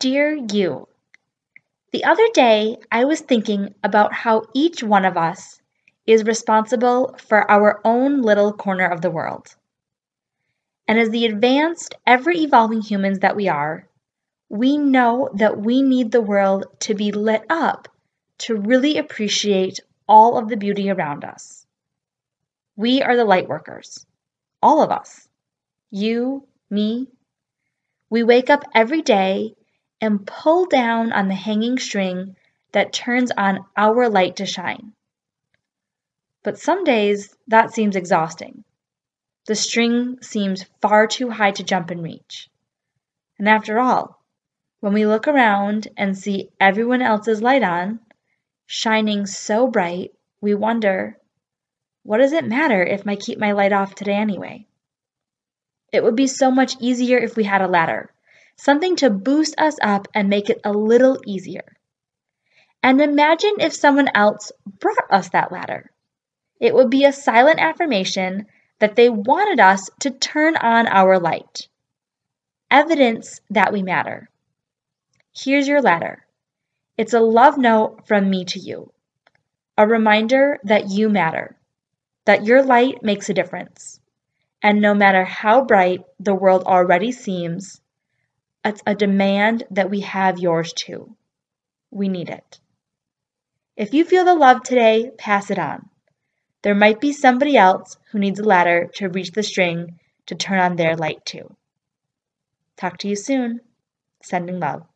Dear you, the other day I was thinking about how each one of us is responsible for our own little corner of the world. And as the advanced, ever evolving humans that we are, we know that we need the world to be lit up to really appreciate all of the beauty around us. We are the light workers, all of us. You, me. We wake up every day and pull down on the hanging string that turns on our light to shine. But some days that seems exhausting. The string seems far too high to jump and reach. And after all, when we look around and see everyone else's light on, shining so bright, we wonder, what does it matter if I keep my light off today anyway? It would be so much easier if we had a ladder something to boost us up and make it a little easier. And imagine if someone else brought us that ladder. It would be a silent affirmation that they wanted us to turn on our light. Evidence that we matter. Here's your ladder. It's a love note from me to you. A reminder that you matter, that your light makes a difference. And no matter how bright the world already seems, it's a demand that we have yours too. We need it. If you feel the love today, pass it on. There might be somebody else who needs a ladder to reach the string to turn on their light too. Talk to you soon. Sending love.